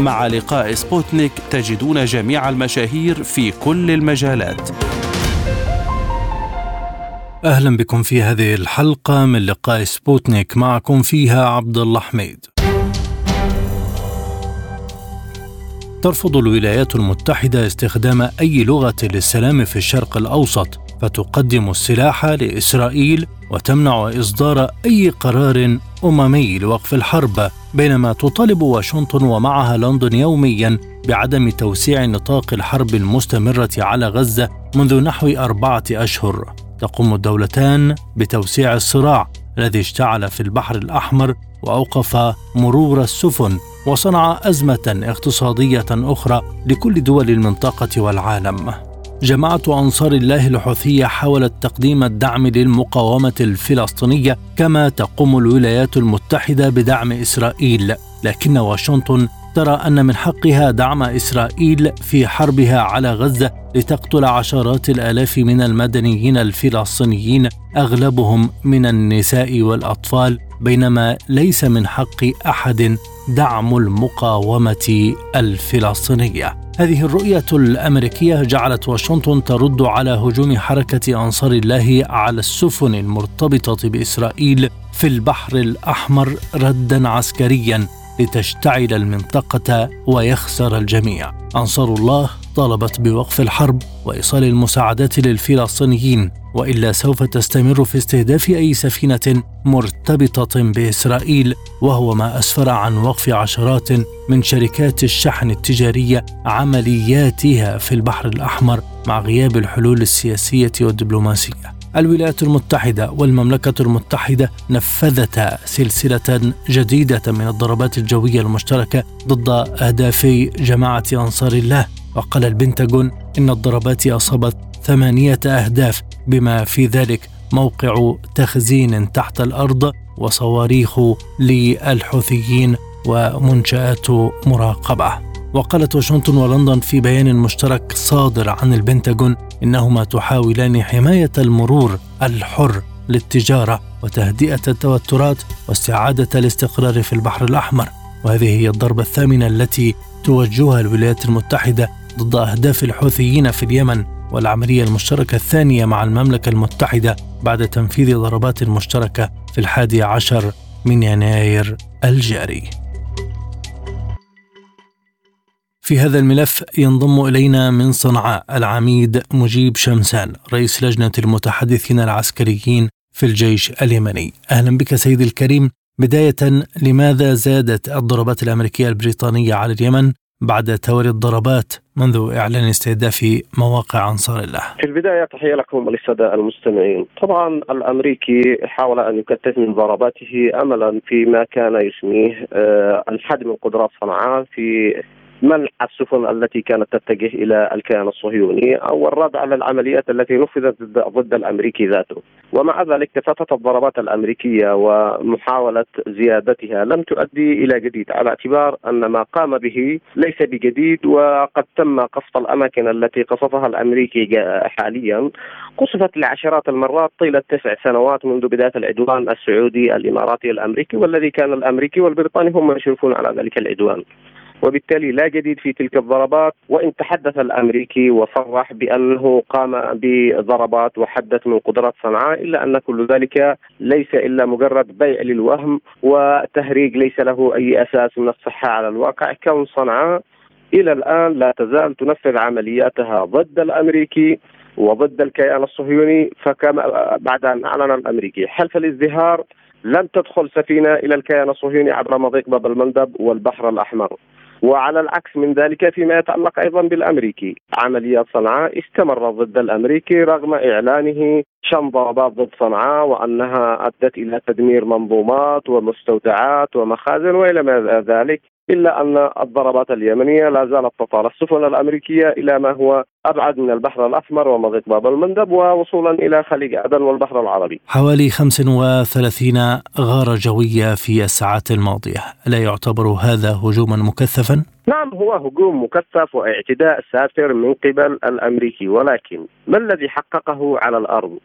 مع لقاء سبوتنيك تجدون جميع المشاهير في كل المجالات. أهلا بكم في هذه الحلقة من لقاء سبوتنيك معكم فيها عبد الله حميد. ترفض الولايات المتحدة استخدام أي لغة للسلام في الشرق الأوسط فتقدم السلاح لإسرائيل وتمنع إصدار أي قرار أممي لوقف الحرب بينما تطالب واشنطن ومعها لندن يوميا بعدم توسيع نطاق الحرب المستمرة على غزة منذ نحو أربعة أشهر. تقوم الدولتان بتوسيع الصراع الذي اشتعل في البحر الأحمر وأوقف مرور السفن وصنع أزمة اقتصادية أخرى لكل دول المنطقة والعالم. جماعة أنصار الله الحوثية حاولت تقديم الدعم للمقاومة الفلسطينية كما تقوم الولايات المتحدة بدعم إسرائيل، لكن واشنطن ترى أن من حقها دعم إسرائيل في حربها على غزة لتقتل عشرات الآلاف من المدنيين الفلسطينيين أغلبهم من النساء والأطفال بينما ليس من حق أحد دعم المقاومة الفلسطينية. هذه الرؤية الأمريكية جعلت واشنطن ترد على هجوم حركة أنصار الله على السفن المرتبطة بإسرائيل في البحر الأحمر ردا عسكريا لتشتعل المنطقة ويخسر الجميع. أنصار الله طالبت بوقف الحرب وإيصال المساعدات للفلسطينيين وإلا سوف تستمر في استهداف أي سفينة مرتبطة بإسرائيل وهو ما أسفر عن وقف عشرات من شركات الشحن التجاريه عملياتها في البحر الأحمر مع غياب الحلول السياسية والدبلوماسية. الولايات المتحدة والمملكة المتحدة نفذتا سلسلة جديدة من الضربات الجوية المشتركة ضد أهداف جماعة أنصار الله وقال البنتاغون إن الضربات أصابت ثمانية أهداف بما في ذلك موقع تخزين تحت الأرض وصواريخ للحوثيين ومنشآت مراقبة. وقالت واشنطن ولندن في بيان مشترك صادر عن البنتاغون إنهما تحاولان حماية المرور الحر للتجارة وتهدئة التوترات واستعادة الاستقرار في البحر الأحمر. وهذه هي الضربة الثامنة التي توجهها الولايات المتحدة ضد أهداف الحوثيين في اليمن. والعملية المشتركة الثانية مع المملكة المتحدة بعد تنفيذ ضربات مشتركة في الحادي عشر من يناير الجاري. في هذا الملف ينضم إلينا من صنعاء العميد مجيب شمسان رئيس لجنة المتحدثين العسكريين في الجيش اليمني. أهلا بك سيدي الكريم. بداية لماذا زادت الضربات الأمريكية البريطانية على اليمن بعد توالي الضربات منذ إعلان استهداف مواقع أنصار الله. في البداية تحية لكم وللسادة المستمعين. طبعا الأمريكي حاول أن يكثف من ضرباته أملا فيما كان يسميه آه، الحد من قدرات صنعاء في منع السفن التي كانت تتجه إلى الكيان الصهيوني أو الرد على العمليات التي نفذت ضد الأمريكي ذاته. ومع ذلك كثافة الضربات الأمريكية ومحاولة زيادتها لم تؤدي إلى جديد على اعتبار أن ما قام به ليس بجديد وقد تم قصف الأماكن التي قصفها الأمريكي حاليا. قصفت لعشرات المرات طيلة تسع سنوات منذ بداية العدوان السعودي الإماراتي الأمريكي والذي كان الأمريكي والبريطاني هم يشرفون على ذلك العدوان. وبالتالي لا جديد في تلك الضربات وإن تحدث الأمريكي وصرح بأنه قام بضربات وحدث من قدرات صنعاء إلا أن كل ذلك ليس إلا مجرد بيع للوهم وتهريج ليس له أي أساس من الصحة على الواقع. كون صنعاء إلى الآن لا تزال تنفذ عملياتها ضد الأمريكي وضد الكيان الصهيوني فكما بعد أن أعلن الأمريكي. حلف الازدهار لن تدخل سفينة إلى الكيان الصهيوني عبر مضيق باب المندب والبحر الأحمر. وعلى العكس من ذلك فيما يتعلق أيضا بالأمريكي. عمليات صنعاء استمرت ضد الأمريكي رغم إعلانه شن ضربات ضد صنعاء وأنها أدت إلى تدمير منظومات ومستودعات ومخازن وإلى ما ذلك. إلا أن الضربات اليمنية لا زالت تطال السفن الأمريكية إلى ما هو أبعد من البحر الأحمر ومضيق باب المندب ووصولا إلى خليج عدن والبحر العربي حوالي 35 غارة جوية في الساعات الماضية ألا يعتبر هذا هجوما مكثفا؟ نعم هو هجوم مكثف واعتداء سافر من قبل الأمريكي ولكن ما الذي حققه على الأرض؟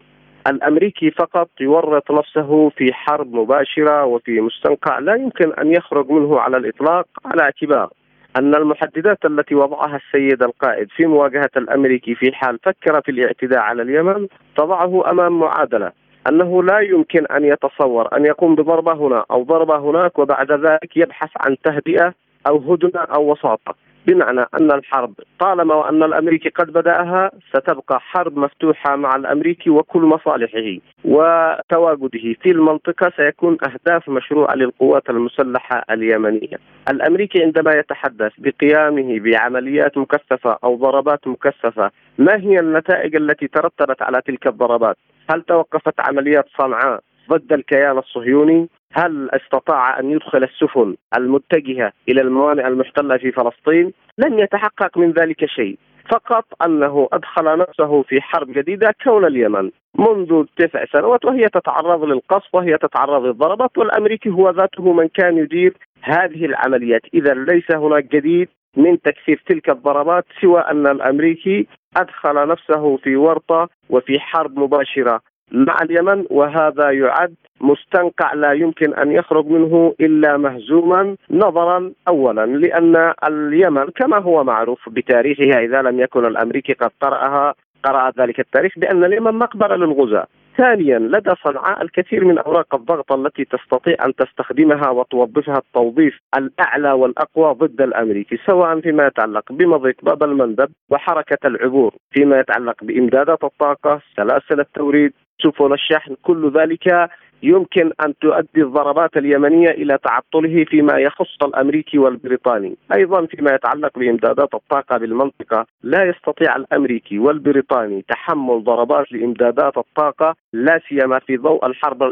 الأمريكي فقط يورط نفسه في حرب مباشرة وفي مستنقع لا يمكن أن يخرج منه على الإطلاق على اعتبار أن المحددات التي وضعها السيد القائد في مواجهة الأمريكي في حال فكر في الاعتداء على اليمن تضعه أمام معادلة أنه لا يمكن أن يتصور أن يقوم بضربة هنا أو ضربة هناك وبعد ذلك يبحث عن تهدئة أو هدنة أو وساطة بمعنى أن الحرب طالما وأن الأمريكي قد بدأها ستبقى حرب مفتوحة مع الأمريكي وكل مصالحه وتواجده في المنطقة سيكون أهداف مشروعه للقوات المسلحة اليمنية. الأمريكي عندما يتحدث بقيامه بعمليات مكثفة أو ضربات مكثفة، ما هي النتائج التي ترتبت على تلك الضربات؟ هل توقفت عمليات صنعاء ضد الكيان الصهيوني هل استطاع أن يدخل السفن المتجهة إلى الموانئ المحتلة في فلسطين؟ لم يتحقق من ذلك شيء، فقط أنه أدخل نفسه في حرب جديدة كون اليمن. منذ تسع سنوات وهي تتعرض للقصف وهي تتعرض للضربات والأمريكي هو ذاته من كان يدير هذه العمليات، إذا ليس هناك جديد من تكثيف تلك الضربات سوى أن الأمريكي أدخل نفسه في ورطة وفي حرب مباشرة. مع اليمن وهذا يعد مستنقع لا يمكن أن يخرج منه إلا مهزوما نظرا اولا لأن اليمن كما هو معروف بتاريخها إذا لم يكن الأمريكي قد قرأها قرأ ذلك التاريخ بأن اليمن مقبرة للغزاة. ثانيا لدى صنعاء الكثير من أوراق الضغط التي تستطيع أن تستخدمها وتوظفها التوظيف الأعلى والأقوى ضد الأمريكي سواء فيما يتعلق بمضيق باب المندب وحركة العبور فيما يتعلق بإمدادات الطاقة سلاسل التوريد سفن الشحن كل ذلك يمكن أن تؤدي الضربات اليمنية إلى تعطله فيما يخص الأمريكي والبريطاني، أيضا فيما يتعلق بإمدادات الطاقة بالمنطقة لا يستطيع الأمريكي والبريطاني تحمل ضربات لإمدادات الطاقة لا سيما في ضوء الحرب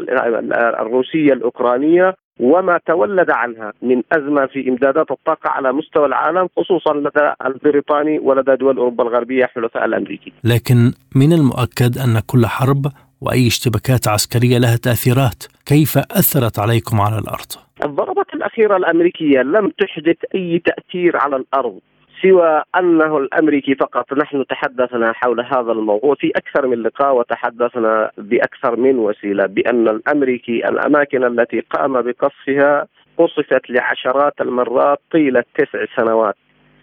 الروسية الأوكرانية وما تولد عنها من أزمة في إمدادات الطاقة على مستوى العالم خصوصا لدى البريطاني ولدى دول أوروبا الغربية حلفاء الأمريكي. لكن من المؤكد أن كل حرب وأي اشتباكات عسكرية لها تأثيرات، كيف أثرت عليكم على الأرض؟ الضربات الأخيرة الأمريكية لم تحدث أي تأثير على الأرض سوى أنه الأمريكي فقط. نحن تحدثنا حول هذا الموضوع في أكثر من لقاء وتحدثنا بأكثر من وسيلة بأن الأمريكي الأماكن التي قام بقصفها قصفت لعشرات المرات طيلة تسع سنوات.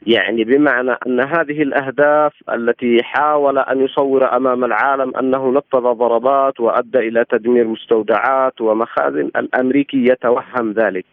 يعني بمعنى أن هذه الأهداف التي حاول أن يصور أمام العالم أنه نفذ ضربات وأدى إلى تدمير مستودعات ومخازن الأمريكي يتوهم ذلك.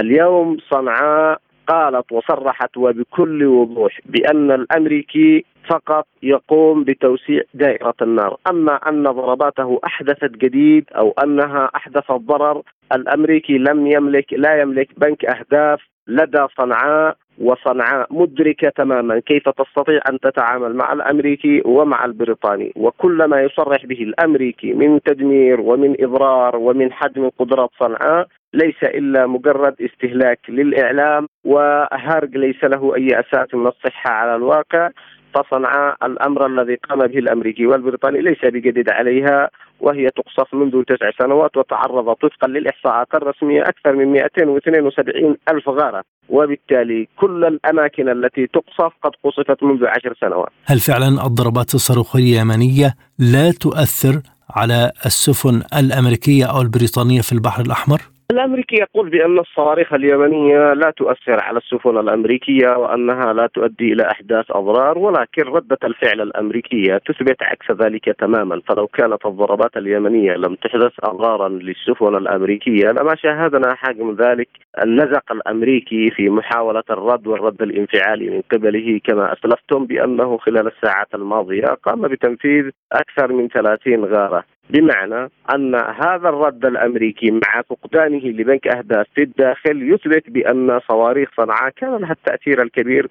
اليوم صنعاء قالت وصرحت وبكل وضوح بأن الأمريكي فقط يقوم بتوسيع دائرة النار، أما أن ضرباته أحدثت جديد أو أنها احدثت ضرر الأمريكي لم يملك لا يملك بنك أهداف لدى صنعاء وصنعاء مدركة تماما كيف تستطيع أن تتعامل مع الأمريكي ومع البريطاني. وكل ما يصرح به الأمريكي من تدمير ومن إضرار ومن حجم قدرات صنعاء ليس إلا مجرد استهلاك للإعلام وهرج ليس له أي أساس من الصحة على الواقع. فصنعاء الأمر الذي قام به الأمريكي والبريطاني ليس بجديد عليها وهي تقصف منذ تسع سنوات وتعرضت وفقا للإحصاءات الرسمية أكثر من 272 ألف غارة وبالتالي كل الأماكن التي تقصف قد قصفت منذ عشر سنوات. هل فعلا الضربات الصاروخية اليمنية لا تؤثر على السفن الأمريكية أو البريطانية في البحر الأحمر؟ الامريكي يقول بأن الصواريخ اليمنية لا تؤثر على السفن الأمريكية وأنها لا تؤدي إلى أحداث أضرار ولكن ردة الفعل الأمريكية تثبت عكس ذلك تماما. فلو كانت الضربات اليمنية لم تحدث اضرارا للسفن الأمريكية لما شاهدنا حجم ذلك النزق الأمريكي في محاولة الرد والرد الانفعالي من قبله كما أسلفتم بأنه خلال الساعات الماضية قام بتنفيذ أكثر من 30 غارة. بمعنى أن هذا الرد الأمريكي مع فقدانه لبنك أهداف في الداخل يثبت بأن صواريخ صنعاء كان لها التأثير الكبير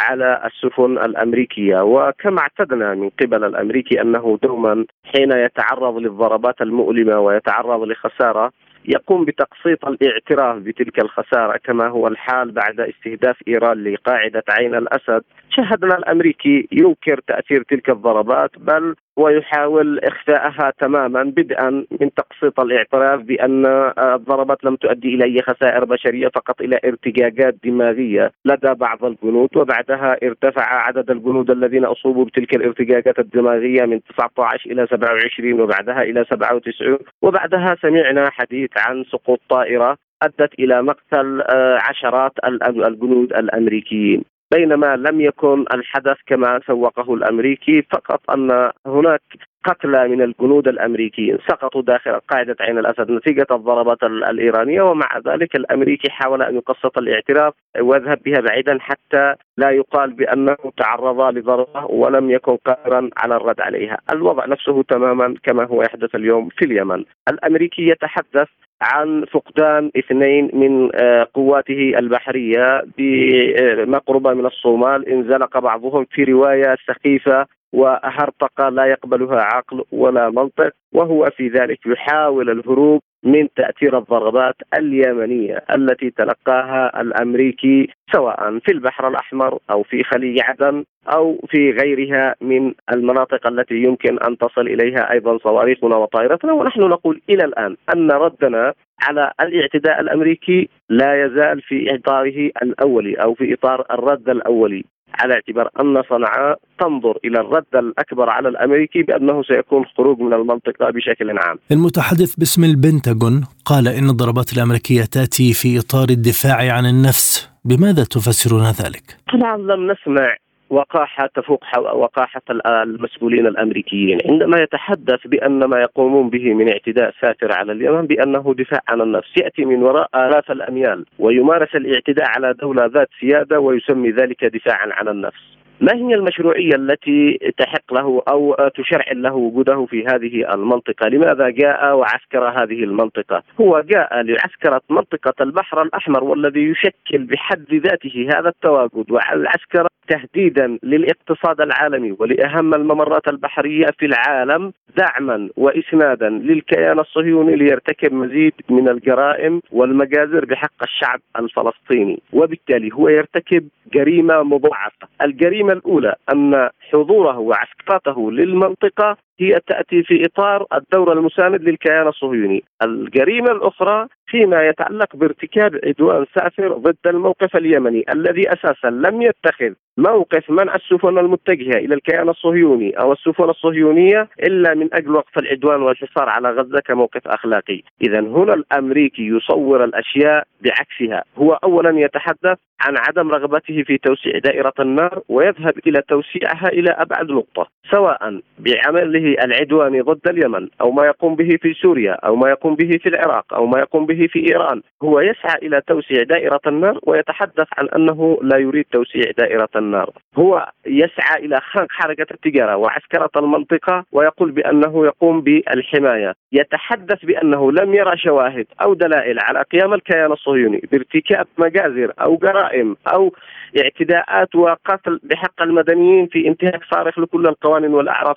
على السفن الأمريكية. وكما اعتدنا من قبل الأمريكي أنه دوما حين يتعرض للضربات المؤلمة ويتعرض لخسارة يقوم بتقسيط الاعتراف بتلك الخسارة كما هو الحال بعد استهداف إيران لقاعدة عين الأسد شاهدنا الأمريكي ينكر تأثير تلك الضربات بل ويحاول إخفاءها تماما بدءا من تقسيط الإعتراف بأن الضربات لم تؤدي إلى أي خسائر بشرية فقط إلى ارتجاجات دماغية لدى بعض الجنود وبعدها ارتفع عدد الجنود الذين اصيبوا بتلك الارتجاجات الدماغية من 19 إلى 27 وبعدها إلى 97 وبعدها سمعنا حديث عن سقوط طائرة أدت إلى مقتل عشرات الجنود الأمريكيين. بينما لم يكن الحدث كما سوقه الأمريكي فقط أن هناك قتلى من الجنود الأمريكيين سقطوا داخل قاعدة عين الأسد نتيجة الضربات الإيرانية ومع ذلك الأمريكي حاول أن يقسط الاعتراف ويذهب بها بعيدا حتى لا يقال بأنه تعرض لضربة ولم يكن قادرا على الرد عليها، الوضع نفسه تماما كما هو يحدث اليوم في اليمن، الأمريكي يتحدث عن فقدان اثنين من آه، قواته البحرية بما قرب من الصومال. انزلق بعضهم في رواية سخيفة وهرطقه لا يقبلها عقل ولا منطق وهو في ذلك يحاول الهروب من تأثير الضربات اليمنية التي تلقاها الأمريكي سواء في البحر الأحمر أو في خليج عدن أو في غيرها من المناطق التي يمكن أن تصل إليها أيضا صواريخنا وطائرتنا. ونحن نقول إلى الآن أن ردنا على الاعتداء الأمريكي لا يزال في اطاره الاولي أو في إطار الرد الاولي على اعتبار أن صنعاء تنظر إلى الرد الأكبر على الأمريكي بأنه سيكون خروج من المنطقة بشكل عام. المتحدث باسم البنتاغون قال إن الضربات الأمريكية تأتي في إطار الدفاع عن النفس، بماذا تفسرون ذلك؟ طبعا لم نسمع وقاحة تفوق وقاحة المسؤولين الأمريكيين. عندما يتحدث بأن ما يقومون به من اعتداء ساتر على اليمن بأنه دفاع عن النفس يأتي من وراء آلاف الأميال ويمارس الاعتداء على دولة ذات سيادة ويسمي ذلك دفاعا عن النفس. ما هي المشروعية التي تحق له أو تشرع له وجوده في هذه المنطقة؟ لماذا جاء وعسكر هذه المنطقة؟ هو جاء لعسكرة منطقة البحر الأحمر والذي يشكل بحد ذاته هذا التواجد والعسكرة تهديدا للاقتصاد العالمي ولأهم الممرات البحرية في العالم دعما وإسنادا للكيان الصهيوني ليرتكب مزيد من الجرائم والمجازر بحق الشعب الفلسطيني وبالتالي هو يرتكب جريمة مضاعفة. الجريمة الأولى أن حضوره وعسكرته للمنطقة هي تأتي في إطار الدور المساند للكيان الصهيوني. الجريمة الأخرى فيما يتعلق بارتكاب عدوان سافر ضد الموقف اليمني الذي أساسا لم يتخذ موقف منع السفن المتجهة إلى الكيان الصهيوني أو السفن الصهيونية إلا من أجل وقف العدوان والحصار على غزة كموقف أخلاقي. إذا هنا الأمريكي يصور الأشياء بعكسها. هو أولا يتحدث عن عدم رغبته في توسيع دائرة النار ويذهب إلى توسيعها إلى أبعد نقطة سواء بعمله العدواني ضد اليمن أو ما يقوم به في سوريا أو ما يقوم به في العراق أو ما يقوم به في إيران. هو يسعى إلى توسيع دائرة النار ويتحدث عن أنه لا يريد توسيع دائرة النار. هو يسعى إلى خنق حركة التجارة وعسكرة المنطقة ويقول بأنه يقوم بالحماية. يتحدث بأنه لم يرى شواهد أو دلائل على قيام الكيان الصهيوني بارتكاب مجازر أو جرائم أو اعتداءات وقتل بحق المدنيين في انتهاك صارخ لكل القوانين والأعراف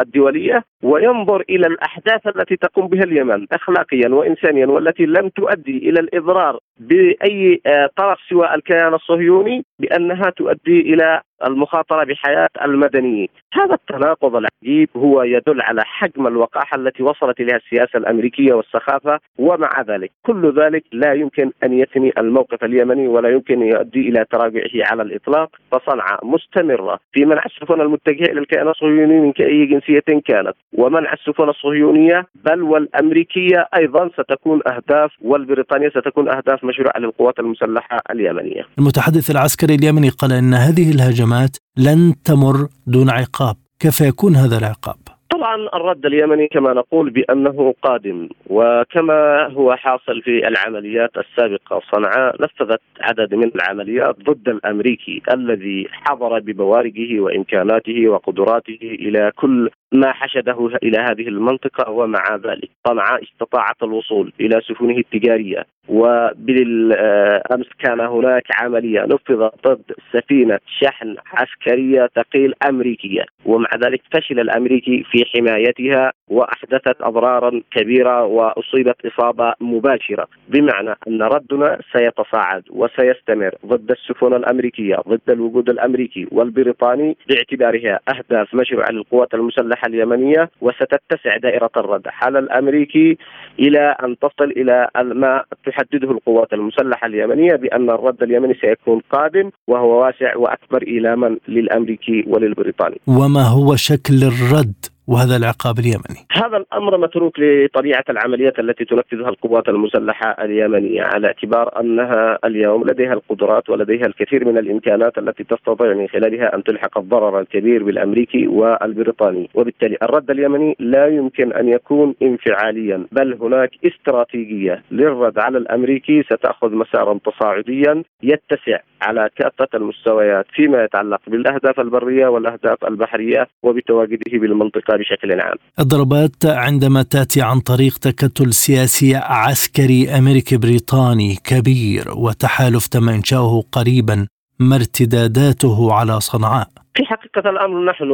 الدولية وينظر إلى الأحداث التي تقوم بها اليمن اخلاقيا وانسانيا والتي لم تؤدي إلى الإضرار بأي آه، طرف سوى الكيان الصهيوني بأنها تؤدي إلى المخاطرة بحياة المدنيين. هذا التناقض العجيب هو يدل على حجم الوقاحة التي وصلت إليها السياسة الأمريكية والسخافه ومع ذلك كل ذلك لا يمكن أن يثني الموقف اليمني ولا يمكن يؤدي إلى تراجعه على الإطلاق فصنعاء مستمرة في منع السفن المتجهة إلى الكيان الصهيوني من اي جنسية كانت ومنع السفن الصهيونية بل والأمريكية أيضا ستكون أهداف والبريطانية ستكون أهداف مشروعة للقوات المسلحة اليمنية. المتحدث العسكري اليمني قال إن هذه الهجمات لن تمر دون عقاب، كيف يكون هذا العقاب؟ طبعا الرد اليمني كما نقول بأنه قادم وكما هو حاصل في العمليات السابقة صنعاء نفذت عدد من العمليات ضد الأمريكي الذي حضر ببوارقه وإمكاناته وقدراته إلى كل ما حشده إلى هذه المنطقة ومع ذلك صنعاء استطاعت الوصول إلى سفنه التجارية. وبالامس كان هناك عملية نفذت ضد سفينة شحن عسكرية ثقيل أمريكية ومع ذلك فشل الأمريكي في حمايتها وأحدثت أضرارا كبيرة وأصيبت إصابة مباشرة بمعنى أن ردنا سيتصاعد وسيستمر ضد السفن الأمريكية ضد الوجود الأمريكي والبريطاني باعتبارها أهداف مشروعه للقوات المسلحة اليمنية وستتسع دائرة الرد على الأمريكي إلى أن تصل إلى ما تحدده القوات المسلحة اليمنية بأن الرد اليمني سيكون قادم وهو واسع وأكبر إيلاما للأمريكي وللبريطاني. وما هو شكل الرد وهذا العقاب اليمني. هذا الأمر متروك لطبيعة العمليات التي تنفذها القوات المسلحة اليمنية على اعتبار أنها اليوم لديها القدرات ولديها الكثير من الإمكانات التي تستطيع من خلالها أن تلحق الضرر الكبير بالأمريكي والبريطاني، وبالتالي الرد اليمني لا يمكن أن يكون انفعاليا، بل هناك استراتيجية للرد على الأمريكي. ستأخذ مسارا تصاعديا يتسع على كافة المستويات فيما يتعلق بالأهداف البرية والأهداف البحرية وبتواجده بالمنطقة بشكل عام. الضربات عندما تأتي عن طريق تكتل سياسي عسكري أمريكي بريطاني كبير وتحالف تم إنشاؤه قريبا ما ارتداداته على صنعاء؟ في حقيقة الأمر نحن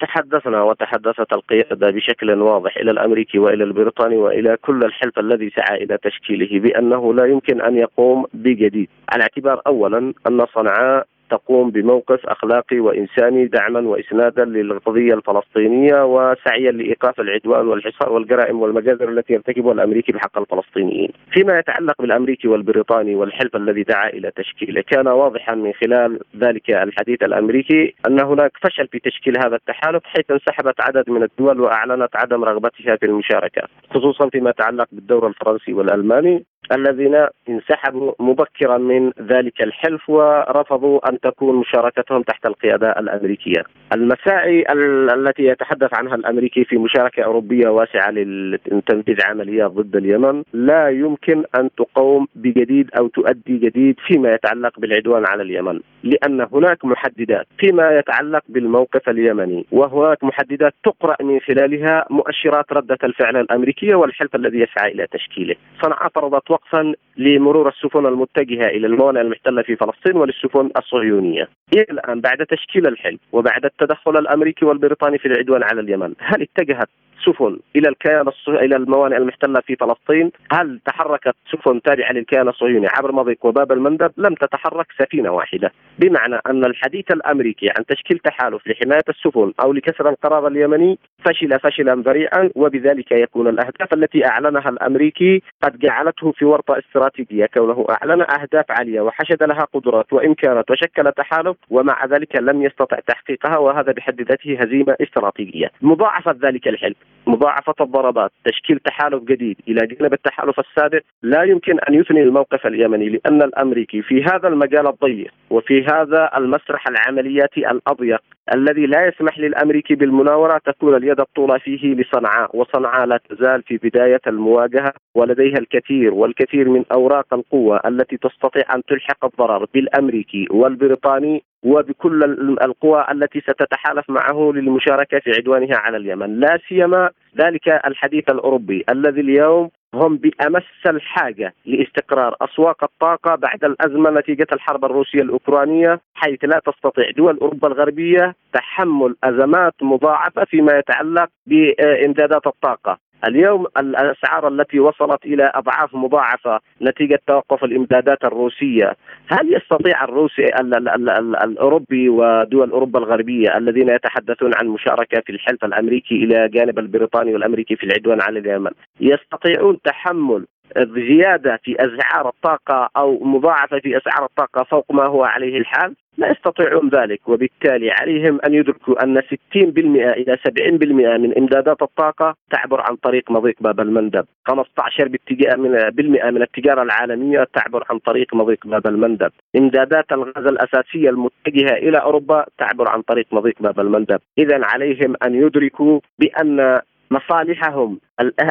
تحدثنا وتحدثت القيادة بشكل واضح إلى الأمريكي وإلى البريطاني وإلى كل الحلف الذي سعى إلى تشكيله بأنه لا يمكن أن يقوم بجديد على اعتبار أولا أن صنعاء تقوم بموقف أخلاقي وإنساني دعما وإسنادا للقضية الفلسطينية وسعيا لإيقاف العدوان والحصار والجرائم والمجازر التي يرتكبها الأمريكي بحق الفلسطينيين. فيما يتعلق بالأمريكي والبريطاني والحلف الذي دعا إلى تشكيله، كان واضحا من خلال ذلك الحديث الأمريكي أن هناك فشل في تشكيل هذا التحالف حيث انسحبت عدد من الدول وأعلنت عدم رغبتها في المشاركة، خصوصا فيما يتعلق بالدور الفرنسي والألماني الذين انسحبوا مبكرا من ذلك الحلف ورفضوا أن تكون مشاركتهم تحت القيادة الأمريكية. المساعي التي يتحدث عنها الأمريكي في مشاركة أوروبية واسعة لتنفيذ عمليات ضد اليمن لا يمكن أن تقوم بجديد أو تؤدي جديد فيما يتعلق بالعدوان على اليمن، لأن هناك محددات فيما يتعلق بالموقف اليمني وهناك محددات تقرأ من خلالها مؤشرات ردة الفعل الأمريكية والحلف الذي يسعى إلى تشكيله. صنعاء فرضت وقفا لمرور السفن المتجهة إلى الموانئ المحتلة في فلسطين وللسفن الصهيونية. إلى الآن بعد تشكيل الحلف وبعد التدخل الأمريكي والبريطاني في العدوان على اليمن، هل اتجهت سفن إلى الكيان إلى الموانئ المحتلة في فلسطين، هل تحركت سفن تابعة للكيان الصهيوني عبر مضيق وباب المندب؟ لم تتحرك سفينة واحدة، بمعنى أن الحديث الأمريكي عن تشكيل تحالف لحماية السفن أو لكسر القرار اليمني فشل فشلا ذريعا وبذلك يكون الأهداف التي أعلنها الأمريكي قد جعلته في ورطة استراتيجية كونه أعلن أهداف عالية وحشد لها قدرات وإمكانات وشكل تحالف ومع ذلك لم يستطع تحقيقها وهذا بحد ذاته هزيمة استراتيجية. مضاعفة ذلك الحلف مضاعفة الضربات تشكيل تحالف جديد إلى جانب التحالف السابق لا يمكن أن يثني الموقف اليمني لأن الأمريكي في هذا المجال الضيق وفي هذا المسرح العملياتي الأضيق الذي لا يسمح للأمريكي بالمناورة تكون اليد الطولى فيه لصنعاء وصنعاء لا تزال في بداية المواجهة ولديها الكثير والكثير من أوراق القوة التي تستطيع أن تلحق الضرر بالأمريكي والبريطاني وبكل القوى التي ستتحالف معه للمشاركة في عدوانها على اليمن، لا سيما ذلك الحديث الأوروبي الذي اليوم هم بأمس الحاجة لاستقرار أسواق الطاقة بعد الأزمة نتيجه الحرب الروسية الأوكرانية حيث لا تستطيع دول أوروبا الغربية تحمل أزمات مضاعفة فيما يتعلق بإمدادات الطاقة. اليوم الأسعار التي وصلت إلى أضعاف مضاعفة نتيجة توقف الإمدادات الروسية، هل يستطيع الروسي ال ال ال ال الأوروبي ودول أوروبا الغربية الذين يتحدثون عن مشاركة في الحلف الأمريكي إلى جانب البريطاني والأمريكي في العدوان على اليمن، يستطيعون تحمل زيادة في أسعار الطاقة أو مضاعفة في أسعار الطاقة فوق ما هو عليه الحال لا يستطيعون ذلك وبالتالي عليهم أن يدركوا أن 60% إلى 70% من إمدادات الطاقة تعبر عن طريق مضيق باب المندب، 15 بالمئة من التجارة العالمية تعبر عن طريق مضيق باب المندب، إمدادات الغاز الأساسية المتجهة إلى أوروبا تعبر عن طريق مضيق باب المندب، اذا عليهم أن يدركوا بأن مصالحهم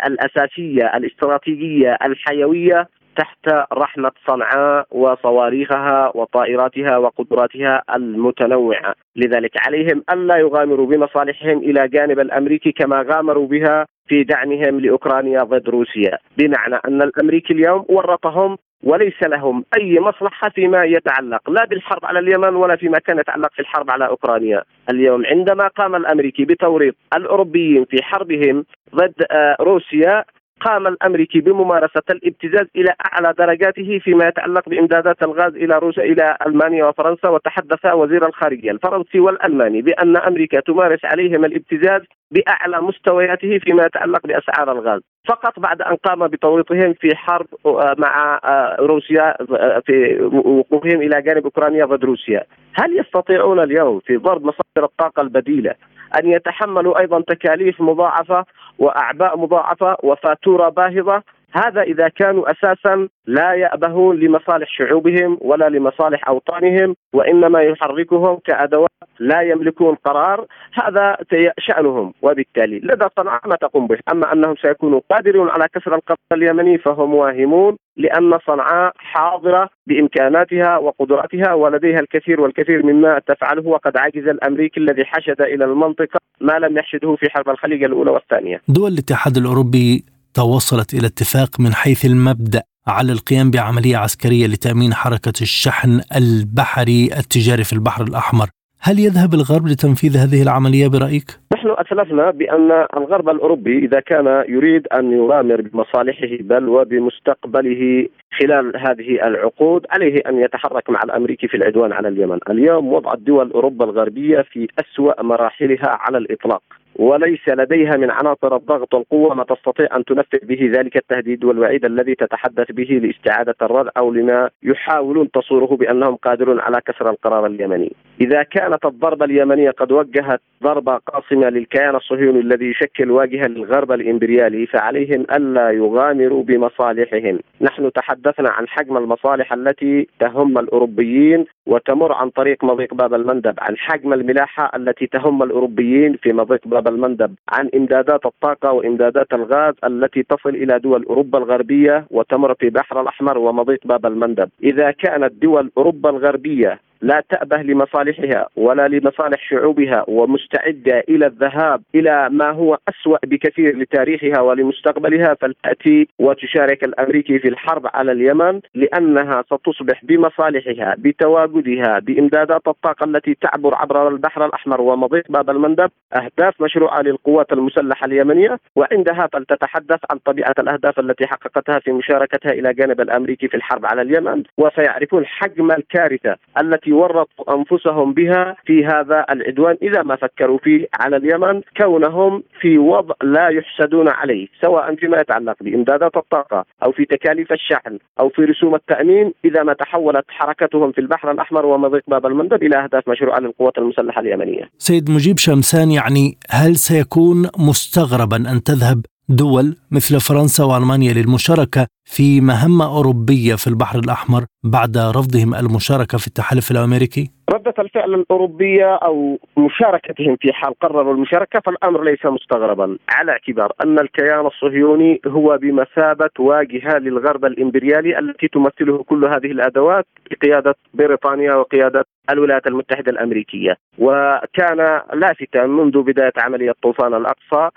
الأساسية الاستراتيجية الحيوية تحت رحمة صنعاء وصواريخها وطائراتها وقدراتها المتنوعة. لذلك عليهم ألا يغامروا بمصالحهم إلى جانب الأمريكي كما غامروا بها في دعمهم لأوكرانيا ضد روسيا، بمعنى أن الأمريكي اليوم ورطهم وليس لهم أي مصلحة فيما يتعلق لا بالحرب على اليمن ولا فيما كان يتعلق في الحرب على أوكرانيا، اليوم عندما قام الأمريكي بتوريط الأوروبيين في حربهم ضد آه، روسيا قام الأمريكي بممارسة الابتزاز إلى أعلى درجاته فيما يتعلق بإمدادات الغاز إلى روسيا إلى ألمانيا وفرنسا وتحدث وزير الخارجية الفرنسي والألماني بأن أمريكا تمارس عليهم الابتزاز بأعلى مستوياته فيما يتعلق بأسعار الغاز. فقط بعد أن قام بتوريطهم في حرب آه، مع آه، روسيا آه، في وقوفهم إلى جانب أوكرانيا ضد روسيا. هل يستطيعون اليوم في ضرب مصادر الطاقة البديلة أن يتحملوا أيضا تكاليف مضاعفة وأعباء مضاعفة وفاتورة باهظة هذا إذا كانوا أساسا لا يأبهون لمصالح شعوبهم ولا لمصالح أوطانهم وإنما يحركهم كأدوات لا يملكون قرار هذا شأنهم وبالتالي لدى صنعاء ما تقوم به أما أنهم سيكونوا قادرون على كسر القرار اليمني فهم واهمون لأن صنعاء حاضرة بإمكاناتها وقدراتها ولديها الكثير والكثير مما تفعله وقد عجز الأمريكي الذي حشد إلى المنطقة ما لم يحشده في حرب الخليج الأولى والثانية. دول الاتحاد الأوروبي توصلت إلى اتفاق من حيث المبدأ على القيام بعملية عسكرية لتأمين حركة الشحن البحري التجاري في البحر الأحمر، هل يذهب الغرب لتنفيذ هذه العملية برأيك؟ نحن اسلفنا بأن الغرب الأوروبي إذا كان يريد أن يغامر بمصالحه بل وبمستقبله خلال هذه العقود عليه أن يتحرك مع الأمريكي في العدوان على اليمن، اليوم وضع الدول اوروبا الغربية في أسوأ مراحلها على الإطلاق. وليس لديها من عناصر الضغط والقوة ما تستطيع أن تنفذ به ذلك التهديد والوعيد الذي تتحدث به لاستعادة الردع أو لما يحاولون تصوره بأنهم قادرون على كسر القرار اليمني. إذا كانت الضربة اليمنية قد وجهت ضربة قاصمة للكيان الصهيوني الذي يشكل واجهة للغرب الإمبريالي فعليهم ألا يغامروا بمصالحهم. نحن تحدثنا عن حجم المصالح التي تهم الأوروبيين وتمر عن طريق مضيق باب المندب عن حجم الملاحة التي تهم الأوروبيين في مضيق باب المندب عن إمدادات الطاقة وإمدادات الغاز التي تصل إلى دول أوروبا الغربية وتمر في بحر الأحمر ومضيق باب المندب. إذا كانت دول أوروبا الغربية لا تأبه لمصالحها ولا لمصالح شعوبها ومستعدة إلى الذهاب إلى ما هو أسوأ بكثير لتاريخها ولمستقبلها فلتأتي وتشارك الأمريكي في الحرب على اليمن لأنها ستصبح بمصالحها بتواجدها بإمدادات الطاقة التي تعبر عبر البحر الأحمر ومضيق باب المندب أهداف مشروعة للقوات المسلحة اليمنية وعندها فلتتحدث عن طبيعة الأهداف التي حققتها في مشاركتها إلى جانب الأمريكي في الحرب على اليمن وسيعرفون حجم الكارثة التي التي ورطوا أنفسهم بها في هذا العدوان إذا ما فكروا فيه على اليمن كونهم في وضع لا يحسدون عليه سواء فيما يتعلق بإمدادات الطاقة أو في تكاليف الشحن أو في رسوم التأمين إذا ما تحولت حركتهم في البحر الأحمر ومضيق باب المندب إلى أهداف مشروعه للقوات المسلحة اليمنية. سيد مجيب شمسان يعني هل سيكون مستغربا أن تذهب دول مثل فرنسا وألمانيا للمشاركة في مهمة أوروبية في البحر الأحمر بعد رفضهم المشاركة في التحالف الأمريكي؟ ردة الفعل الأوروبية أو مشاركتهم في حال قرروا المشاركة فالأمر ليس مستغربا على اعتبار أن الكيان الصهيوني هو بمثابة واجهة للغرب الإمبريالي التي تمثله كل هذه الأدوات بقيادة بريطانيا وقيادة الولايات المتحدة الأمريكية وكان لافتا منذ بداية عملية طوفان الأقصى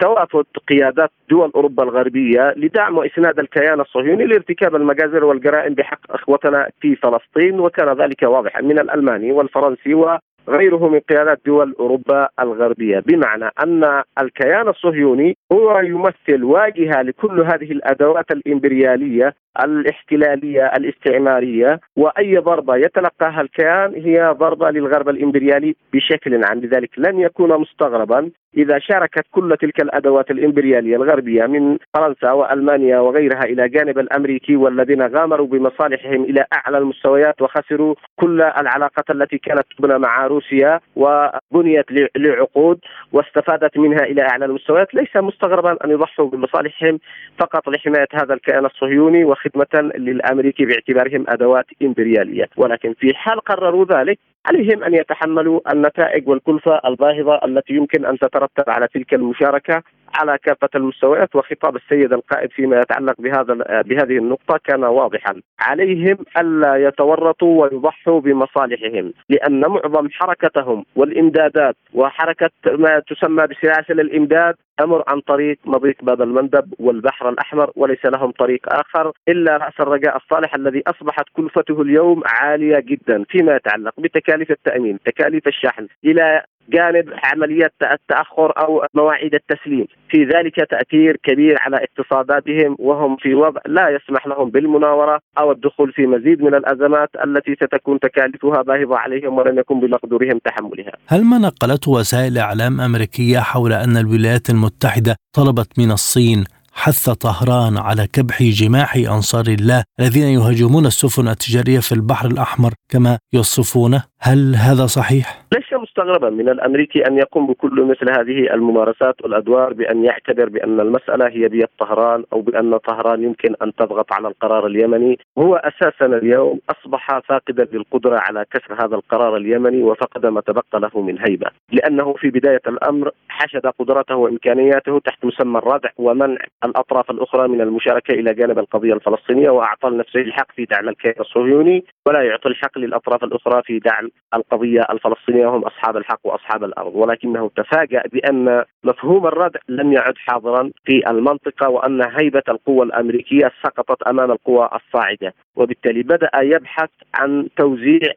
توافد قيادات دول أوروبا الغربية لدعم وإسناد الكيان الصهيوني لارتكاب المجازر والجرائم بحق إخوتنا في فلسطين وكان ذلك واضحا من الألماني والفرنسي غيره من قيادات دول أوروبا الغربية. بمعنى أن الكيان الصهيوني هو يمثل واجهة لكل هذه الأدوات الإمبريالية الاحتلالية الاستعمارية وأي ضربة يتلقاها الكيان هي ضربة للغرب الإمبريالي بشكل عام. لذلك لن يكون مستغربا إذا شاركت كل تلك الأدوات الإمبريالية الغربية من فرنسا وألمانيا وغيرها إلى جانب الأمريكي والذين غامروا بمصالحهم إلى أعلى المستويات وخسروا كل العلاقات التي كانت تبنى مع روسيا وبنيت لعقود واستفادت منها إلى أعلى المستويات. ليس مستغربا أن يضحوا بمصالحهم فقط لحماية هذا الكيان الصهيوني وخدمه للأمريكي باعتبارهم أدوات إمبريالية. ولكن في حال قرروا ذلك عليهم أن يتحملوا النتائج والكلفة الباهظة التي يمكن أن تترتب على تلك المشاركة. على كافة المستويات وخطاب السيد القائد فيما يتعلق بهذا بهذه النقطة كان واضحا. عليهم ألا يتورطوا ويضحوا بمصالحهم لأن معظم حركتهم والإمدادات وحركة ما تسمى بسلاسل الإمداد أمر عن طريق مضيق باب المندب والبحر الأحمر وليس لهم طريق آخر إلا رأس الرجاء الصالح الذي أصبحت كلفته اليوم عالية جدا فيما يتعلق بتكاليف التأمين، تكاليف الشحن إلى جانب عملية التأخر أو مواعيد التسليم. في ذلك تأثير كبير على اقتصاداتهم وهم في وضع لا يسمح لهم بالمناورة أو الدخول في مزيد من الأزمات التي ستكون تكاليفها باهظة عليهم ولن يكون بمقدورهم تحملها. هل ما نقلته وسائل إعلام أمريكية حول أن الولايات المتحدة طلبت من الصين حث طهران على كبح جماح أنصار الله الذين يهاجمون السفن التجارية في البحر الأحمر كما يوصفونه، هل هذا صحيح؟ ليس مستغربا من الأمريكي أن يقوم بكل مثل هذه الممارسات والأدوار بأن يعتبر بأن المسألة هي بيد طهران أو بأن طهران يمكن أن تضغط على القرار اليمني، هو أساسا اليوم أصبح فاقدا للقدرة على كسر هذا القرار اليمني وفقد ما تبقى له من هيبة، لأنه في بداية الأمر حشد قدرته وإمكانياته تحت مسمى الردع ومنع الأطراف الأخرى من المشاركة إلى جانب القضية الفلسطينية وأعطى لنفسه الحق في دعم الكيان الصهيوني ولا يعطي الحق للأطراف الأخرى في دعم القضية الفلسطينية وهم أصحاب الحق وأصحاب الأرض ولكنه تفاجأ بأن مفهوم الردع لم يعد حاضرا في المنطقة وأن هيبة القوى الأمريكية سقطت أمام القوى الصاعدة وبالتالي بدأ يبحث عن توزيع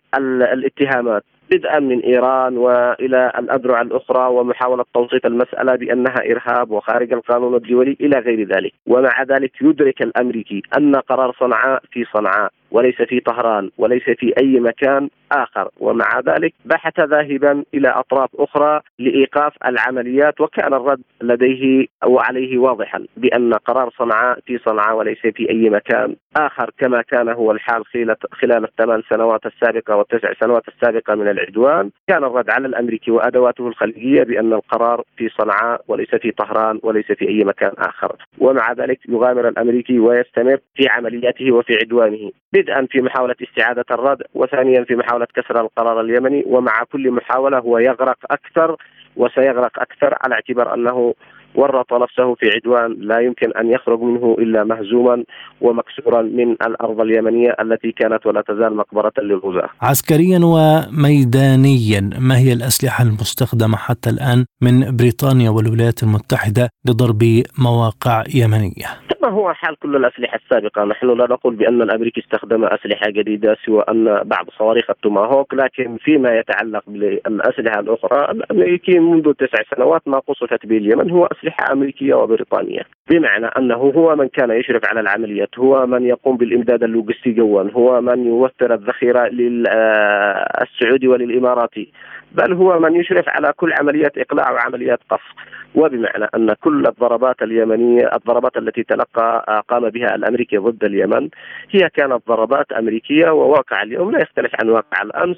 الاتهامات بدءا من إيران وإلى الأذرع الأخرى ومحاولة توصيف المسألة بأنها إرهاب وخارج القانون الدولي إلى غير ذلك، ومع ذلك يدرك الأمريكي أن قرار صنعاء في صنعاء. وليس في طهران وليس في أي مكان آخر. ومع ذلك بحث ذاهبا إلى أطراف أخرى لإيقاف العمليات وكان الرد لديه وعليه واضحا بأن قرار صنعاء في صنعاء وليس في أي مكان آخر كما كان هو الحال خلال الثمان سنوات السابقة والتسع سنوات السابقة من العدوان. كان الرد على الأمريكي وأدواته الخليجية بأن القرار في صنعاء وليس في طهران وليس في أي مكان آخر. ومع ذلك يغامر الأمريكي ويستمر في عملياته وفي عدوانه. بدءا في محاولة استعادة الرد وثانيا في محاولة كسر القرار اليمني ومع كل محاولة هو يغرق أكثر وسيغرق أكثر على اعتبار أنه ورط نفسه في عدوان لا يمكن أن يخرج منه إلا مهزوما ومكسورا من الأرض اليمنية التي كانت ولا تزال مقبرة للغزاة. عسكريا وميدانيا ما هي الأسلحة المستخدمة حتى الآن من بريطانيا والولايات المتحدة لضرب مواقع يمنية؟ كما هو حال كل الأسلحة السابقة، نحن لا نقول بأن الأمريكي استخدم أسلحة جديدة سوى أن بعض صواريخ التوماهوك، لكن فيما يتعلق بالأسلحة الأخرى الأمريكي منذ تسع سنوات ما قصفت به اليمن هو أسلحة أمريكية وبريطانية بمعنى أنه هو من كان يشرف على العمليات هو من يقوم بالإمداد اللوجستي جوا هو من يوفر الذخيرة للسعودي وللإماراتي بل هو من يشرف على كل عمليات إقلاع وعمليات قصف. وبمعنى أن كل الضربات اليمنية الضربات التي تلقى قام بها الأمريكي ضد اليمن هي كانت ضربات أمريكية وواقع اليوم لا يختلف عن واقع الأمس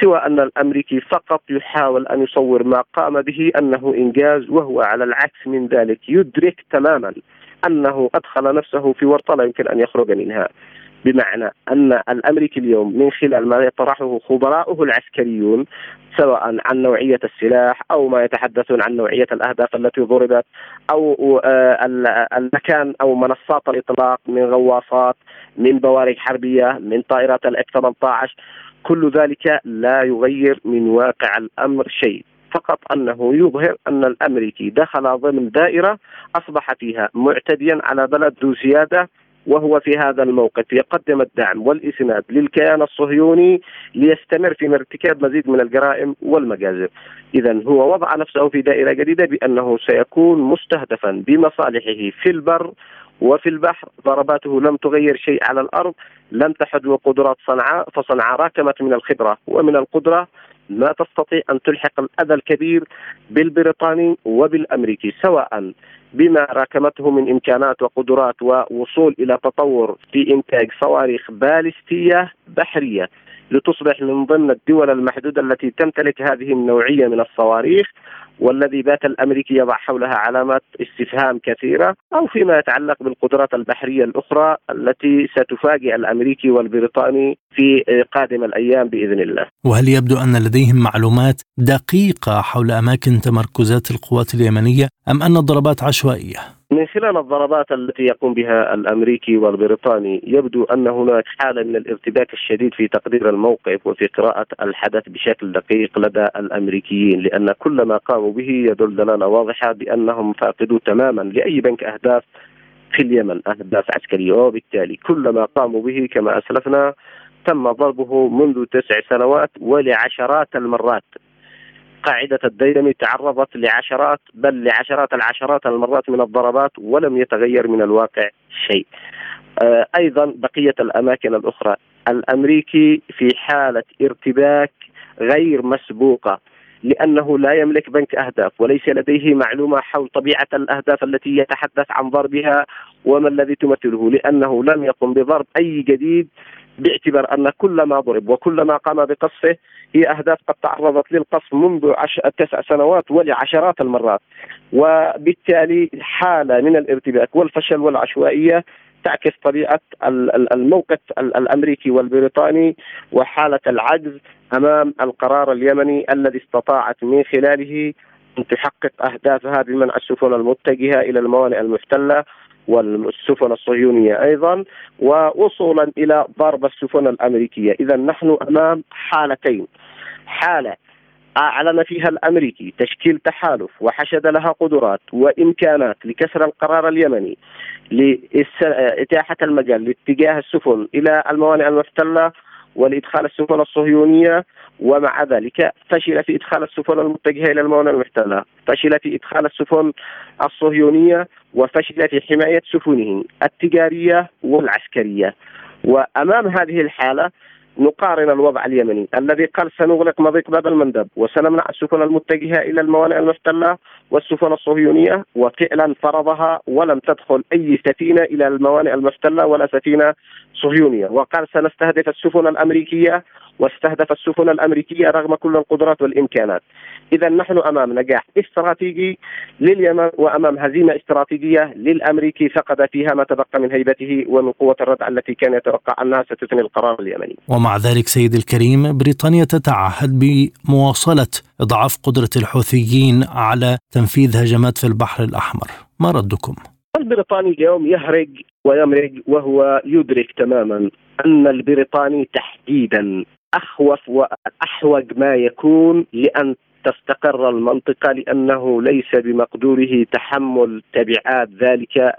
سوى أن الأمريكي فقط يحاول أن يصور ما قام به أنه إنجاز وهو على العكس من ذلك يدرك تماما أنه أدخل نفسه في ورطة لا يمكن أن يخرج منها. بمعنى أن الأمريكي اليوم من خلال ما يطرحه خبراؤه العسكريون سواء عن نوعية السلاح أو ما يتحدثون عن نوعية الأهداف التي ضربت أو آه، المكان أو منصات الإطلاق من غواصات من بوارق حربية من طائرات الاف 18 كل ذلك لا يغير من واقع الأمر شيء. فقط أنه يظهر أن الأمريكي دخل ضمن دائرة أصبح فيها معتديا على بلد ذو سياده وهو في هذا الموقف يقدم الدعم والإسناد للكيان الصهيوني ليستمر في ارتكاب مزيد من الجرائم والمجازر. إذا هو وضع نفسه في دائرة جديدة بأنه سيكون مستهدفا بمصالحه في البر وفي البحر. ضرباته لم تغير شيء على الأرض لم تحد قدرات صنعاء فصنعاء راكمت من الخبرة ومن القدرة. ما تستطيع أن تلحق الأذى الكبير بالبريطاني وبالأمريكي سواء بما راكمته من إمكانات وقدرات ووصول إلى تطور في إنتاج صواريخ باليستية بحرية لتصبح من ضمن الدول المحدودة التي تمتلك هذه النوعية من الصواريخ. والذي بات الأمريكي يضع حولها علامات استفهام كثيرة أو فيما يتعلق بالقدرات البحرية الأخرى التي ستفاجئ الأمريكي والبريطاني في قادم الأيام بإذن الله. وهل يبدو أن لديهم معلومات دقيقة حول أماكن تمركزات القوات اليمنية أم أن الضربات عشوائية؟ من خلال الضربات التي يقوم بها الأمريكي والبريطاني يبدو أن هناك حالة من الارتباك الشديد في تقدير الموقف وفي قراءة الحدث بشكل دقيق لدى الأمريكيين لأن كل ما قاموا به يدل دلالة واضحة بأنهم فاقدوا تماما لأي بنك أهداف في اليمن أهداف عسكرية. وبالتالي كل ما قاموا به كما أسلفنا تم ضربه منذ تسع سنوات ولعشرات المرات. قاعدة الديلمي تعرضت لعشرات بل لعشرات العشرات المرات من الضربات ولم يتغير من الواقع شيء. آه، أيضا بقية الأماكن الأخرى. الأمريكي في حالة ارتباك غير مسبوقة لأنه لا يملك بنك أهداف وليس لديه معلومة حول طبيعة الأهداف التي يتحدث عن ضربها وما الذي تمثله لأنه لم يقم بضرب أي جديد باعتبار أن كل ما ضرب وكل ما قام بقصفه هي أهداف قد تعرضت للقصف منذ عش... تسع سنوات ولعشرات المرات. وبالتالي حالة من الارتباك والفشل والعشوائية تعكس طبيعة الموقف الأمريكي والبريطاني وحالة العجز أمام القرار اليمني الذي استطاعت من خلاله أن تحقق أهدافها بمنع السفن المتجهة إلى الموانئ المحتلة والسفن الصهيونية أيضا ووصولا إلى ضرب السفن الأمريكية. إذا نحن أمام حالتين. حالة أعلن فيها الأمريكي تشكيل تحالف وحشد لها قدرات وإمكانات لكسر القرار اليمني لإتاحة المجال لاتجاه السفن إلى الموانئ المحتلة ولإدخال السفن الصهيونية ومع ذلك فشل في إدخال السفن المتجهة إلى الموانئ المحتلة. فشل في إدخال السفن الصهيونية وفشل في حماية سفنه التجارية والعسكرية. وأمام هذه الحالة نقارن الوضع اليمني. الذي قال سنغلق مضيق باب المندب وسنمنع السفن المتجهة إلى الموانئ المحتلة والسفن الصهيونية وفعلا فرضها ولم تدخل أي سفينة إلى الموانئ المحتلة ولا سفينة صهيونية. وقال سنستهدف السفن الأمريكية واستهدف السفن الأمريكية رغم كل القدرات والإمكانات. إذا نحن أمام نجاح استراتيجي لليمن وأمام هزيمة استراتيجية للأمريكي فقد فيها ما تبقى من هيبته ومن قوة الردع التي كان يتوقع أنها ستثني القرار اليمني. ومع ذلك سيد الكريم بريطانيا تتعهد بمواصلة إضعاف قدرة الحوثيين على تنفيذ هجمات في البحر الأحمر. ما ردكم؟ البريطاني اليوم يهرج ويمرج وهو يدرك تماما أن البريطاني تحديدا اخوف وأحوج ما يكون لأن تستقر المنطقة لأنه ليس بمقدوره تحمل تبعات ذلك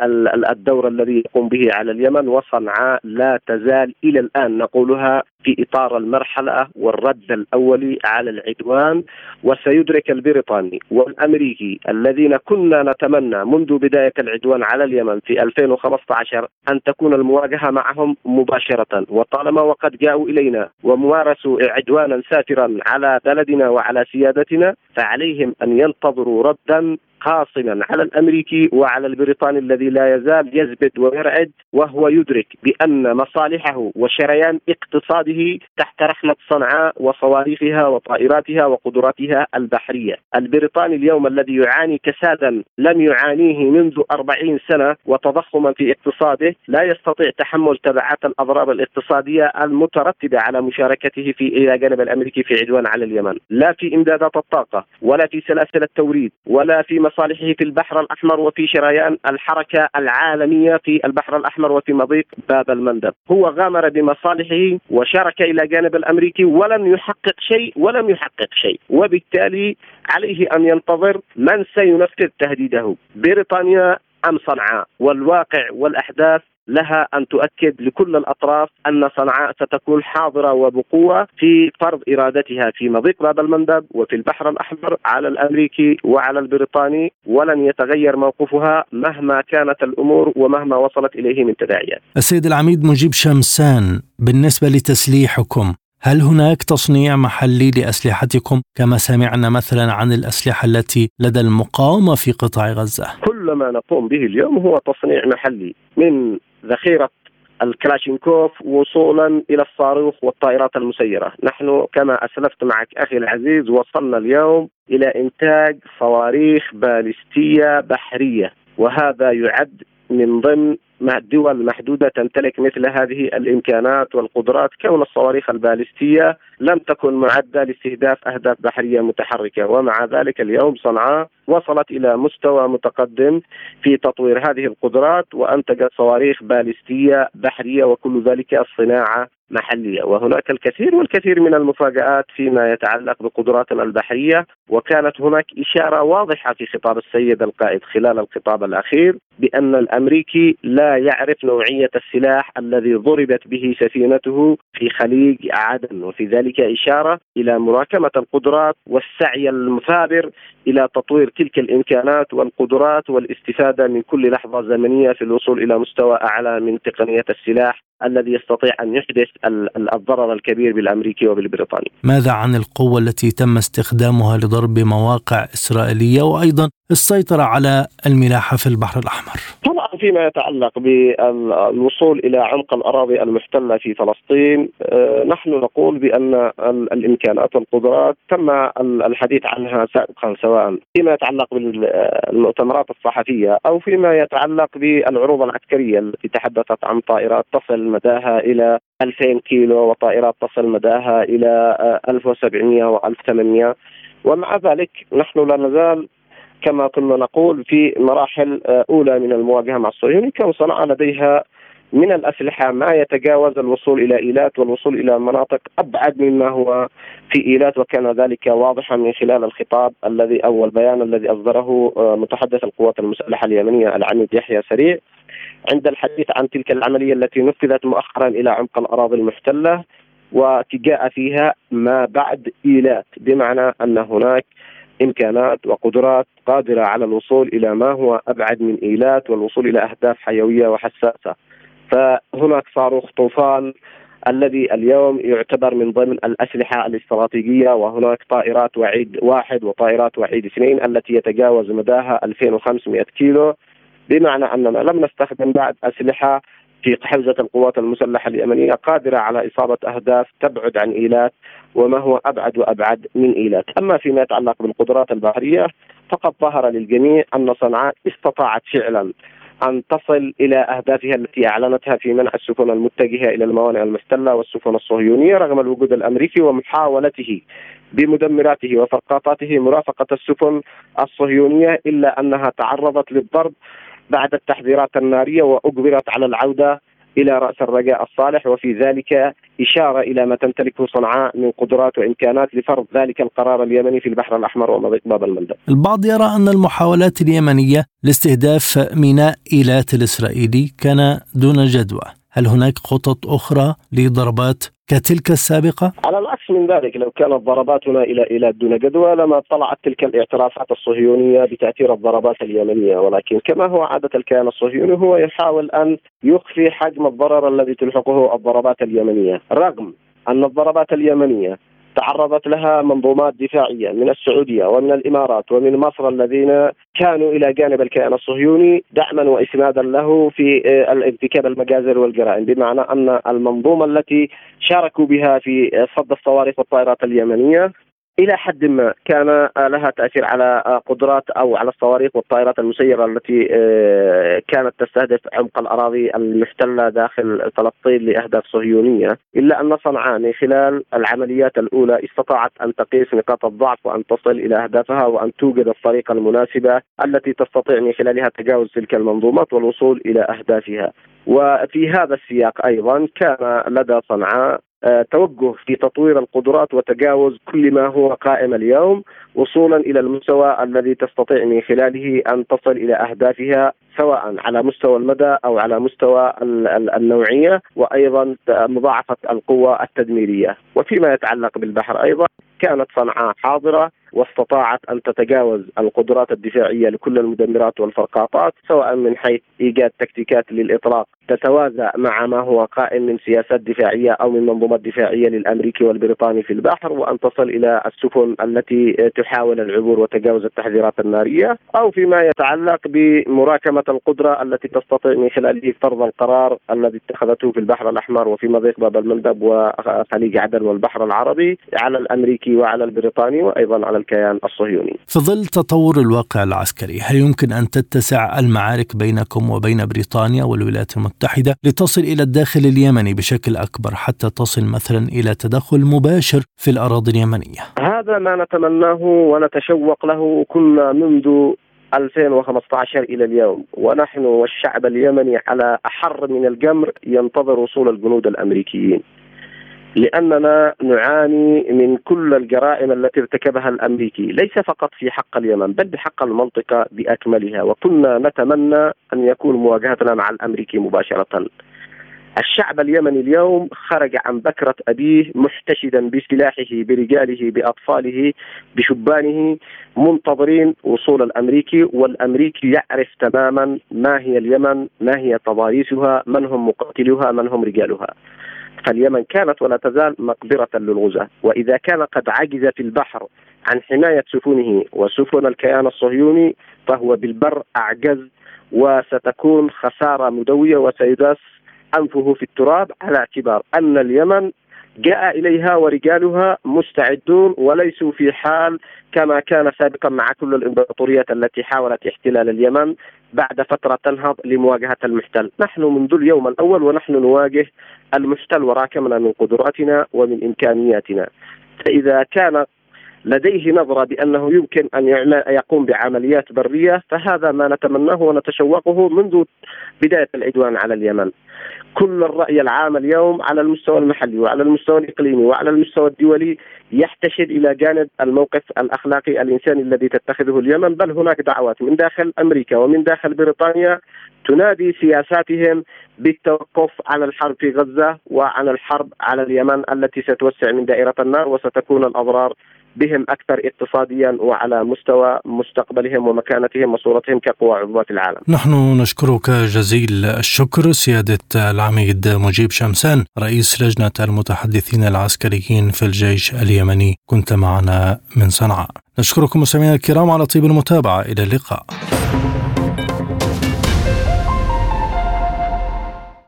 الدور الذي يقوم به على اليمن وصنعاء لا تزال إلى الآن. نقولها في إطار المرحلة والرد الاولي على العدوان وسيدرك البريطاني والأمريكي الذين كنا نتمنى منذ بداية العدوان على اليمن في 2015 أن تكون المواجهة معهم مباشرة. وطالما وقد جاءوا إلينا ومارسوا عدوانا سافرا على بلدنا وعلى سيادتنا فعليهم أن ينتظروا ردا قاصما على الأمريكي وعلى البريطاني الذي لا يزال يزبد ويرعد وهو يدرك بأن مصالحه وشريان اقتصاده تحت رحمة صنعاء وصواريخها وطائراتها وقدراتها البحرية. البريطاني اليوم الذي يعاني كسادا لم يعانيه منذ أربعين سنة وتضخما في اقتصاده لا يستطيع تحمل تبعات الاضرار الاقتصادية المترتبة على مشاركته في إلى جانب الأمريكي في عدوان على اليمن، لا في إمدادات الطاقة ولا في سلاسل التوريد ولا في مصالحه في البحر الأحمر وفي شريان الحركة العالمية في البحر الأحمر وفي مضيق باب المندب، هو غامر بمصالحه وشارك إلى جانب الأمريكي ولم يحقق شيء ولم يحقق شيء، وبالتالي عليه أن ينتظر من سينفذ تهديده، بريطانيا أم صنعاء، والواقع والأحداث لها أن تؤكد لكل الأطراف أن صنعاء ستكون حاضرة وبقوة في فرض إرادتها في مضيق باب المندب وفي البحر الأحمر على الأمريكي وعلى البريطاني ولن يتغير موقفها مهما كانت الأمور ومهما وصلت إليه من تداعيات. السيد العميد مجيب شمسان بالنسبة لتسليحكم هل هناك تصنيع محلي لأسلحتكم كما سمعنا مثلا عن الأسلحة التي لدى المقاومة في قطاع غزة؟ كل ما نقوم به اليوم هو تصنيع محلي من ذخيرة الكلاشينكوف وصولا إلى الصاروخ والطائرات المسيرة، نحن كما أسلفت معك أخي العزيز وصلنا اليوم إلى إنتاج صواريخ باليستية بحرية وهذا يعد من ضمن دول محدوده تمتلك مثل هذه الإمكانات والقدرات كون الصواريخ البالستية لم تكن معدة لاستهداف أهداف بحرية متحركة. ومع ذلك اليوم صنعاء وصلت إلى مستوى متقدم في تطوير هذه القدرات وأنتجت صواريخ بالستية بحرية وكل ذلك الصناعة محلية. وهناك الكثير والكثير من المفاجآت فيما يتعلق بقدراتنا البحرية. وكانت هناك إشارة واضحة في خطاب السيد القائد خلال الخطاب الأخير بأن الأمريكي لا يعرف نوعية السلاح الذي ضربت به سفينته في خليج عدن وفي ذلك إشارة إلى مراكمة القدرات والسعي المثابر إلى تطوير تلك الإمكانات والقدرات والاستفادة من كل لحظة زمنية في الوصول إلى مستوى أعلى من تقنية السلاح. الذي يستطيع أن يحدث الضرر الكبير بالأمريكي وبالبريطاني. ماذا عن القوة التي تم استخدامها لضرب مواقع إسرائيلية وأيضا السيطرة على الملاحه في البحر الأحمر؟ طبعا فيما يتعلق بالوصول إلى عمق الأراضي المحتلة في فلسطين آه، نحن نقول بأن الإمكانات والقدرات تم الحديث عنها سابقا سواء فيما يتعلق بالمؤتمرات الصحفية أو فيما يتعلق بالعروض العسكرية التي تحدثت عن طائرات تصل مداها إلى 2000 كيلو وطائرات تصل مداها إلى 1700 و1800 ومع ذلك نحن لا نزال كما كنا نقول في مراحل آه، أولى من المواجهة مع الصهيوني كان صنعاء لديها من الأسلحة ما يتجاوز الوصول إلى إيلات والوصول إلى مناطق أبعد مما هو في إيلات وكان ذلك واضحا من خلال الخطاب الذي أو البيان الذي أصدره آه، متحدث القوات المسلحة اليمنية العميد يحيى سريع. عند الحديث عن تلك العملية التي نفذت مؤخرا إلى عمق الأراضي المحتلة وجاء فيها ما بعد إيلات بمعنى أن هناك إمكانات وقدرات قادرة على الوصول إلى ما هو أبعد من إيلات والوصول إلى أهداف حيوية وحساسة. فهناك صاروخ طوفان الذي اليوم يعتبر من ضمن الأسلحة الاستراتيجية وهناك طائرات وعيد واحد وطائرات وعيد اثنين التي يتجاوز مداها 2500 كيلو بمعنى اننا لم نستخدم بعد أسلحة في حوزة القوات المسلحة اليمنية قادرة على إصابة أهداف تبعد عن إيلات وما هو أبعد وأبعد من إيلات، أما فيما يتعلق بالقدرات البحرية فقد ظهر للجميع أن صنعاء استطاعت فعلا أن تصل إلى أهدافها التي أعلنتها في منع السفن المتجهة إلى الموانئ المحتله والسفن الصهيونية رغم الوجود الأمريكي ومحاولته بمدمراته وفرقاطاته مرافقة السفن الصهيونية إلا أنها تعرضت للضرب بعد التحذيرات النارية واجبرت على العودة إلى رأس الرجاء الصالح وفي ذلك إشارة إلى ما تمتلكه صنعاء من قدرات وإمكانات لفرض ذلك القرار اليمني في البحر الأحمر ومضيق باب المندب. البعض يرى أن المحاولات اليمنية لاستهداف ميناء إيلات الإسرائيلي كان دون جدوى. هل هناك خطط أخرى لضربات كتلك السابقة؟ على العكس من ذلك لو كانت ضرباتنا إلى إلى دون جدوى لما طلعت تلك الاعترافات الصهيونية بتأثير الضربات اليمنية ولكن كما هو عادة الكيان الصهيوني هو يحاول أن يخفي حجم الضرر الذي تلحقه الضربات اليمنية رغم أن الضربات اليمنية تعرضت لها منظومات دفاعية من السعودية ومن الإمارات ومن مصر الذين كانوا إلى جانب الكيان الصهيوني دعما واسنادا له في آه، ارتكاب المجازر والجرائم بمعنى أن المنظومة التي شاركوا بها في صد الصواريخ والطائرات اليمنية إلى حد ما كان لها تأثير على قدرات أو على الصواريخ والطائرات المسيرة التي آه، كانت تستهدف عمق الأراضي المحتلة داخل فلسطين لأهداف صهيونية، إلا أن صنعاء من خلال العمليات الأولى استطاعت أن تقيس نقاط الضعف وأن تصل إلى أهدافها وأن توجد الطريقة المناسبة التي تستطيع من خلالها تجاوز تلك المنظومات والوصول إلى أهدافها. وفي هذا السياق أيضا كان لدى صنعاء توجه في تطوير القدرات وتجاوز كل ما هو قائم اليوم وصولا إلى المستوى الذي تستطيع من خلاله أن تصل إلى أهدافها سواء على مستوى المدى أو على مستوى النوعية وأيضا مضاعفة القوة التدميرية. وفيما يتعلق بالبحر أيضا كانت صنعاء حاضرة واستطاعت أن تتجاوز القدرات الدفاعية لكل المدمرات والفرقاطات سواء من حيث إيجاد تكتيكات للإطلاق تتوازى مع ما هو قائم من سياسات دفاعية أو من منظومات دفاعية للأمريكي والبريطاني في البحر وأن تصل إلى السفن التي تحاول العبور وتجاوز التحذيرات النارية أو فيما يتعلق بمراكمة القدرة التي تستطيع من خلاله فرض القرار الذي اتخذته في البحر الأحمر وفي مضيق باب المندب وخليج عدن والبحر العربي على الأمريكي وعلى البريطاني وأيضا على الكيان الصهيوني. في ظل تطور الواقع العسكري، هل يمكن أن تتسع المعارك بينكم وبين بريطانيا والولايات المتحدة لتصل إلى الداخل اليمني بشكل أكبر حتى تصل مثلا إلى تدخل مباشر في الأراضي اليمنية؟ هذا ما نتمناه ونتشوق له كنا منذ 2015 إلى اليوم ونحن والشعب اليمني على أحر من الجمر ينتظر وصول الجنود الأمريكيين. لأننا نعاني من كل الجرائم التي ارتكبها الأمريكي ليس فقط في حق اليمن بل بحق المنطقة بأكملها. وكنا نتمنى أن يكون مواجهتنا مع الأمريكي مباشرة. الشعب اليمني اليوم خرج عن بكرة أبيه محتشدا بسلاحه برجاله بأطفاله بشبانه منتظرين وصول الأمريكي. والأمريكي يعرف تماما ما هي اليمن ما هي تضاريسها من هم مقاتلوها من هم رجالها. فاليمن كانت ولا تزال مقبرة للغزاة. وإذا كان قد عجز في البحر عن حماية سفنه وسفن الكيان الصهيوني فهو بالبر أعجز وستكون خسارة مدوية وسيداس أنفه في التراب على اعتبار أن اليمن جاء إليها ورجالها مستعدون وليسوا في حال كما كان سابقا مع كل الإمبراطوريات التي حاولت احتلال اليمن. بعد فترة تنهض لمواجهة المحتل، نحن منذ اليوم الأول ونحن نواجه المحتل وراكمنا من قدراتنا ومن إمكانياتنا. فإذا كان لديه نظرة بأنه يمكن أن يقوم بعمليات برية فهذا ما نتمناه ونتشوقه منذ بداية العدوان على اليمن كل الرأي العام اليوم على المستوى المحلي وعلى المستوى الإقليمي وعلى المستوى الدولي يحتشد إلى جانب الموقف الأخلاقي الإنساني الذي تتخذه اليمن بل هناك دعوات من داخل أمريكا ومن داخل بريطانيا تنادي سياساتهم بالتوقف عن الحرب في غزة وعن الحرب على اليمن التي ستوسع من دائرة النار وستكون الأضرار بهم أكثر اقتصاديا وعلى مستوى مستقبلهم ومكانتهم وصورتهم كقوى عضوة العالم. نحن نشكرك جزيل الشكر سيادة العميد مجيب شمسان رئيس لجنة المتحدثين العسكريين في الجيش اليمني كنت معنا من صنعاء. نشكركم مستمعينا الكرام على طيب المتابعة إلى اللقاء.